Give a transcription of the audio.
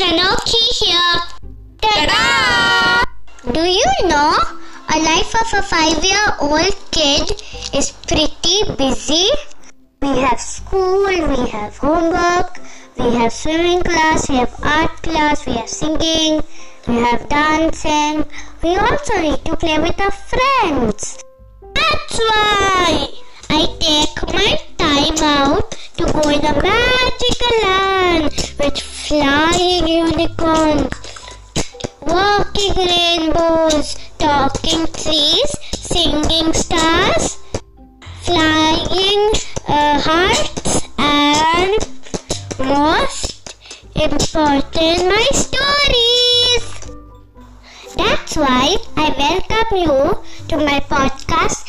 It's Anoki here. Ta-da! Do you know a life of a five-year-old kid is pretty busy? We have school, we have homework, we have swimming class, we have art class, we have singing, we have dancing. We also need to play with our friends. That's why I take my time out to go in a magical land with flying walking rainbows, talking trees, singing stars, flying uh, hearts, and most important, my stories. That's why I welcome you to my podcast